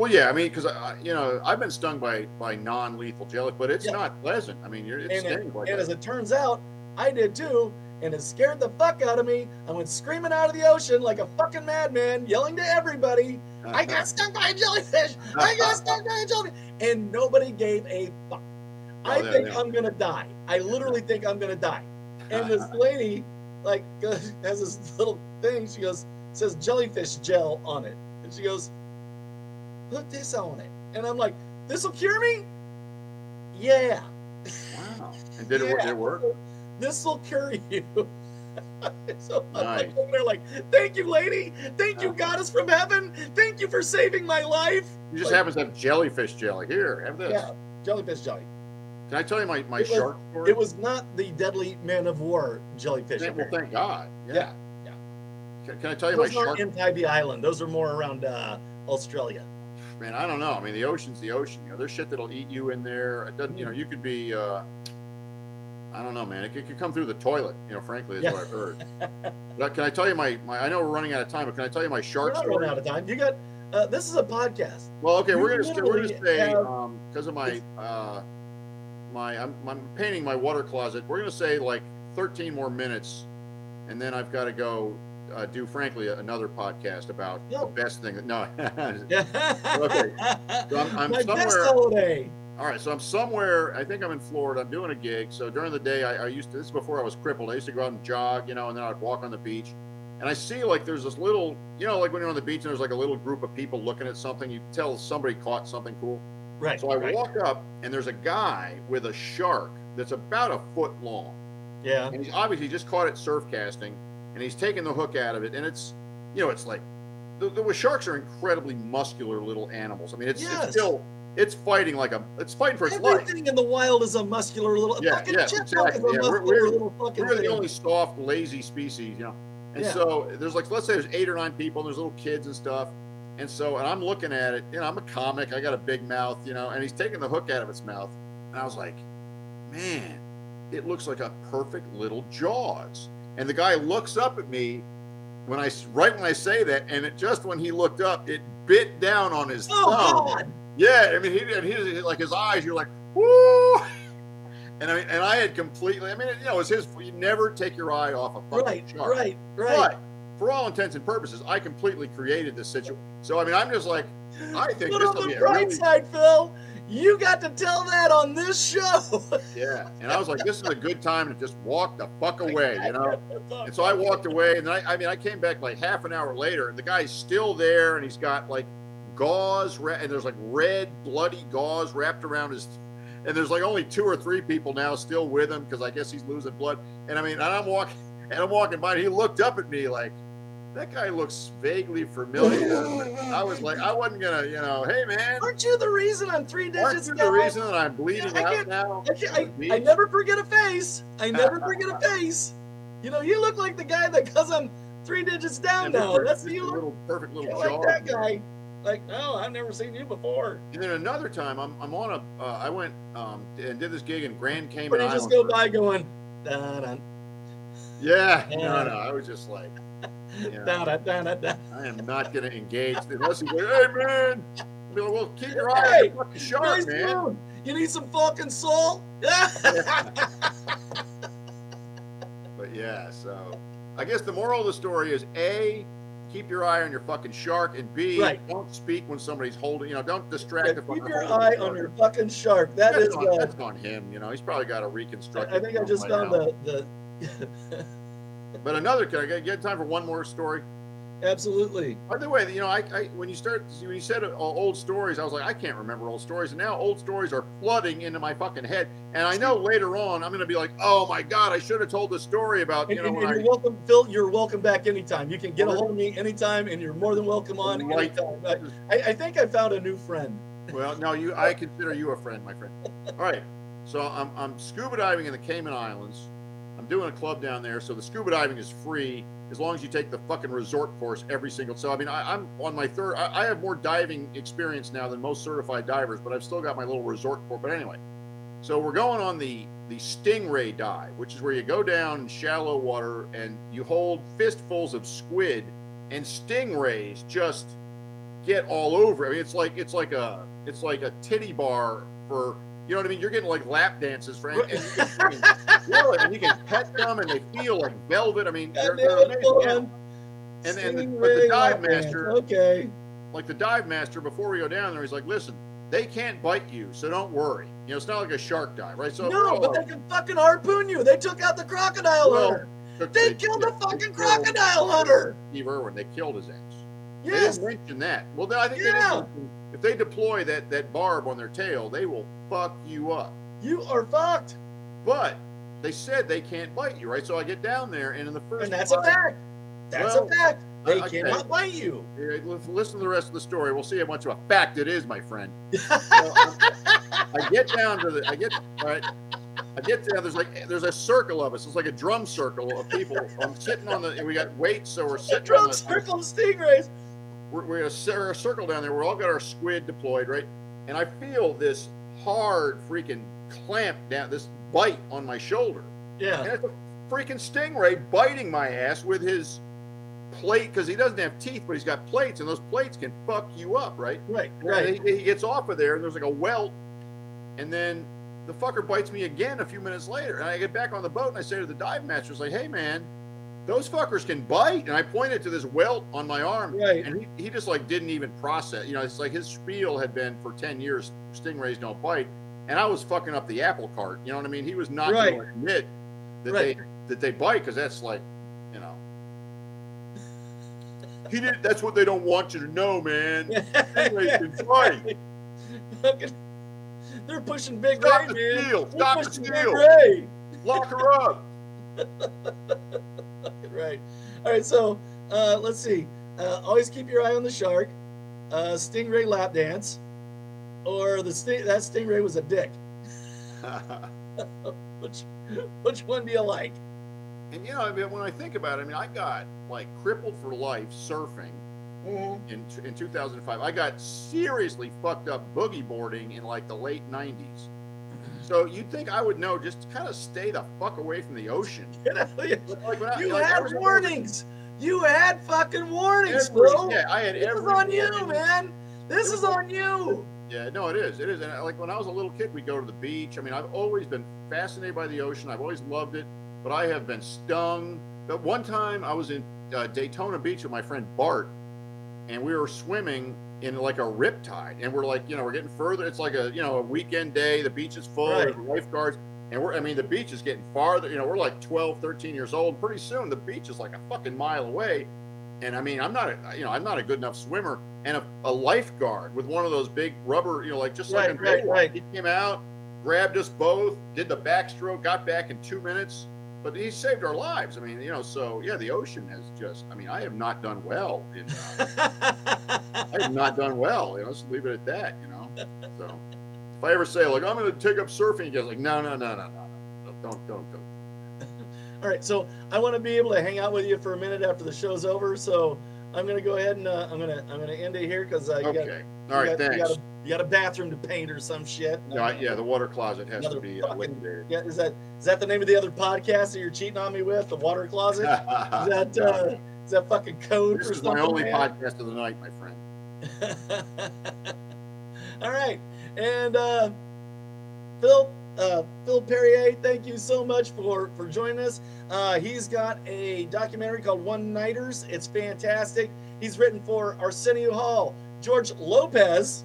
Well, yeah, I mean, because you know, I've been stung by by non-lethal jelly, but it's Yeah. not pleasant. I mean, you're, it And, it, and as it turns out, I did too, and it scared the fuck out of me. I went screaming out of the ocean like a fucking madman, yelling to everybody, "I got stung by a jellyfish! I got stung by a jellyfish!" And nobody gave a fuck. Oh, I Oh, yeah, think. I'm gonna die. I literally think I'm gonna die. And this lady, like, has this little thing. She goes, says jellyfish gel on it, and she goes, "Put this on it." And I'm like, "This will cure me?" Yeah. Wow. And did it work? Did it work? This will cure you. so I'm Nice. like, over there like, thank you, lady. Thank you, goddess from heaven. Thank you for saving my life. You just Like- happens to have jellyfish jelly. Here, have this. Yeah, jellyfish jelly. Can I tell you my, my It was- shark story? It was not the deadly man of war jellyfish. Thank, well, thank God. Yeah. Yeah, yeah. Can, can I tell you my shark? Those aren't in Tybee Island. Those are more around uh, Australia. Man, I don't know. I mean, the ocean's the ocean. You know, there's shit that'll eat you in there. It doesn't. You know, you could be. Uh, I don't know, man. It could, could come through the toilet. You know, frankly, is Yeah. what I've heard. but can I tell you my, my? I know we're running out of time, but can I tell you my We're not story? running out of time. You got. Uh, this is a podcast. Well, okay, You we're gonna we're gonna say have- um because of my uh my I'm, I'm painting my water closet. We're gonna say like 13 more minutes, and then I've got to go uh, do frankly another podcast about No. the best thing. That, no, okay. So I'm- I'm My best holiday. all right. So I'm somewhere. I think I'm in Florida. I'm doing a gig. So during the day, I, I used to. This is before I was crippled. I used to go out and jog, you know, and then I'd walk on the beach. And I see like there's this little, you know, like when you're on the beach and there's like a little group of people looking at something. You tell somebody caught something cool. Right. So I right. walk up, and there's a guy with a shark that's about a foot long, Yeah. and he's obviously just caught it surf casting, and he's taking the hook out of it, and it's, you know, it's like, the, the sharks are incredibly muscular little animals. I mean, it's, Yes. it's still, it's fighting like a, it's fighting for its life. Everything in the wild is a muscular little. Yeah, fucking yeah, exactly. Yeah, we're- we're- little fucking We're the only soft, lazy species, you know. And Yeah. so there's like, let's say there's eight or nine people, and there's little kids and stuff. And so, and I'm looking at it, you know, I'm a comic, I got a big mouth, you know, and he's taking the hook out of its mouth. And I was like, man, it looks like a perfect little Jaws. And the guy looks up at me when I, right when I say that, and it just when he looked up, it bit down on his Oh thumb. God! Yeah, I mean, he and he like his eyes. You're like, woo. And I mean, and I had completely. I mean, you know, it's his. You never take your eye off a fucking Right, shark. right, right. But for all intents and purposes, I completely created this situation. So I mean, I'm just like, I think But this on will the be a really side, Phil, you got to tell that on this show. yeah. And I was like, this is a good time to just walk the fuck away, you know. And so I walked away, and then I, I mean, I came back like half an hour later, and the guy's still there, and he's got like gauze, and there's like red, bloody gauze wrapped around his, and there's like only two or three people now still with him because I guess he's losing blood. And I mean, and I'm walking, and I'm walking by, and he looked up at me like, that guy looks vaguely familiar. I was like, I wasn't gonna, you know, hey man, Aren't you the reason I'm three digits? aren't you the reason that I'm bleeding I out now? I, I, I never forget a face. I never forget a face. You know, you look like the guy that because I'm three digits down now. That's you look little perfect little like that guy. Like, no, I've never seen you before. And then another time, I'm, I'm on a, uh, I went um, and did this gig in Grand Cayman But you just go by going, da da Yeah, no, no, I was just like, yeah, da da da da. I am not going to engage unless he's like, hey man, like, well, keep your eye on the shark, man. moon. You need some fucking salt? But yeah, so I guess the moral of the story is a, keep your eye on your fucking shark, and b, Right. don't speak when somebody's holding, you know, don't distract Yeah, the keep your eye shark. on your fucking shark. That that's is on, uh, that's on him, you know. He's probably got a reconstruct. I it think I just found the the But another, can I get, get time for one more story? absolutely. By the way, you know, I, I when you start when you said uh, old stories, I was like, I can't remember old stories, and now old stories are flooding into my fucking head. And I know later on I'm going to be like, oh my god, I should have told the story about And, you know and- and I you're welcome, Phil. You're welcome back anytime. You can get a hold of me anytime, and you're more than welcome on Right. anytime. I, I, I think I found a new friend. well, no, you I consider you a friend, my friend. All right, so I'm I'm scuba diving in the Cayman Islands. Doing a club down there, so the scuba diving is free as long as you take the fucking resort course every single. So I mean, I, I'm on my third. I, I have more diving experience now than most certified divers, but I've still got my little resort course. But anyway, so we're going on the the stingray dive, which is where you go down shallow water and you hold fistfuls of squid, and stingrays just get all over. I mean, it's like it's like a it's like a titty bar for you know what I mean. You're getting like lap dances, Frank, and you can, freaking feel it, and you can pet them, and they feel like velvet. I mean, they're, they're amazing. Yeah. And and the, but the dive master, Okay. like the dive master, before we go down there, he's like, listen, they can't bite you, so don't worry. You know, it's not like a shark dive, right? So no, oh, but they can fucking harpoon you. They took out the crocodile Well, hunter. took- They killed the fucking crocodile hunter. Steve Irwin. They killed his ass. Yes. They didn't mention that. Well, then I think they didn't mention, if they deploy that that barb on their tail, they will fuck you up. You are fucked. But they said they can't bite you, right? So I get down there, and in the first And that's a fact. That's Well, a fact. They okay. cannot bite you. Listen to the rest of the story. We'll see how much of a fact it is, my friend. Um, I get down to the. I get all right. I get there. There's like there's a circle of us. It's like a drum circle of people. I'm sitting on the. We got weights, so we're sitting on drum the. Drum circle of stingrays. We're, we're a, cir- a circle down there. We're all got our squid deployed, right? And I feel this hard freaking clamp down, this bite on my shoulder. Yeah. And it's a freaking stingray biting my ass with his plate because he doesn't have teeth, but he's got plates, and those plates can fuck you up, right? Right. Right. He, he gets off of there, and there's like a welt, and then the fucker bites me again a few minutes later. And I get back on the boat, and I say to the dive master, "It's like, hey man, those fuckers can bite." And I pointed to this welt on my arm, Right. and he, he just like didn't even process. You know, it's like his spiel had been for ten years, stingrays don't bite, and I was fucking up the apple cart. You know what I mean? He was not Right. going to admit that Right. they that they bite because that's like, you know. He did. That's what they don't want you to know, man. Stingrays can bite. They're pushing Big Stop Ray, the man. steal. They're Stop the steal. Big Ray. Lock her up. right. All right. So uh, let's see. Uh, always keep your eye on the shark. Uh, stingray lap dance, or the sting- that stingray was a dick. Which which one do you like? and you know, I mean, when I think about it, I mean, I got like crippled for life surfing in in 2005. I got seriously fucked up boogie boarding in like the late 90s. So you'd think I would know just kind of stay the fuck away from the ocean. Get out of here. But, like, I- You like, had warnings. You had fucking warnings, Every, bro. yeah, I had This is every on you, man. This is on you. Yeah, no, it is. It is. And like when I was a little kid, we'd go to the beach. I mean, I've always been fascinated by the ocean. I've always loved it, but I have been stung. But one time I was in uh, Daytona Beach with my friend Bart, and we were swimming in like a rip tide. And we're like, you know, we're getting further. It's like a, you know, a weekend day. The beach is full. Right. Lifeguards. And we're, I mean, the beach is getting farther. You know, we're like 12, 13 years old. Pretty soon, the beach is like a fucking mile away. And I mean, I'm not, a, you know, I'm not a good enough swimmer. And a, a lifeguard with one of those big rubber, you know, like just like Right, in right, right. he came out, grabbed us both, did the backstroke, got back in two minutes. But he saved our lives. I mean, you know, so yeah, the ocean has just. I mean, I have not done well. In, I have not done well. You know, let's leave it at that. You know, so if I ever say like I'm going to take up surfing, he goes like, no, no, no, no, no, no, don't, don't, don't. All right, so I want to be able to hang out with you for a minute after the show's over. So I'm gonna go ahead and uh, I'm gonna I'm gonna end it here because uh, you got Okay, all right, got, thanks. Got, a, you got a bathroom to paint or some shit. No, I- yeah, the water closet has to be fucking-. Yeah, is that is that the name of the other podcast that you're cheating on me with? The water closet? Is that uh, is that fucking code this is my only man? podcast of the night, my friend. All right, and uh, Phil uh, Phil Perrier, thank you so much for for joining us. Uh, he's got a documentary called One Nighters. It's fantastic. He's written for Arsenio Hall, George Lopez,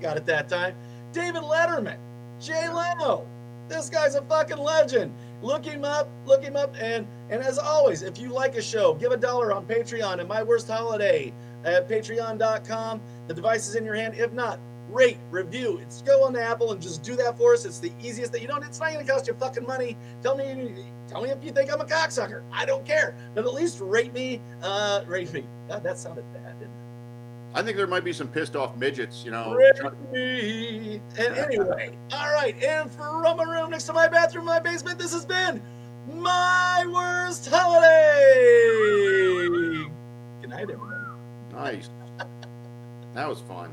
got it that time, David Letterman, Jay Leno. This guy's a fucking legend. Look him up, look him up, and and as always, if you like a show, give a dollar on Patreon and My Worst Holiday at patreon.com. The device is in your hand. If not, rate, review. It's go on the Apple and just do that for us. It's the easiest that you don't. It's not going to cost you fucking money. Tell me, tell me if you think I'm a cocksucker. I don't care, but at least rate me. Uh, rate me. God, that sounded bad, I think there might be some pissed off midgets, you know. And anyway, all right. And from a room next to my bathroom, my basement, this has been my worst holiday. Good night, everybody. Nice. That was fun.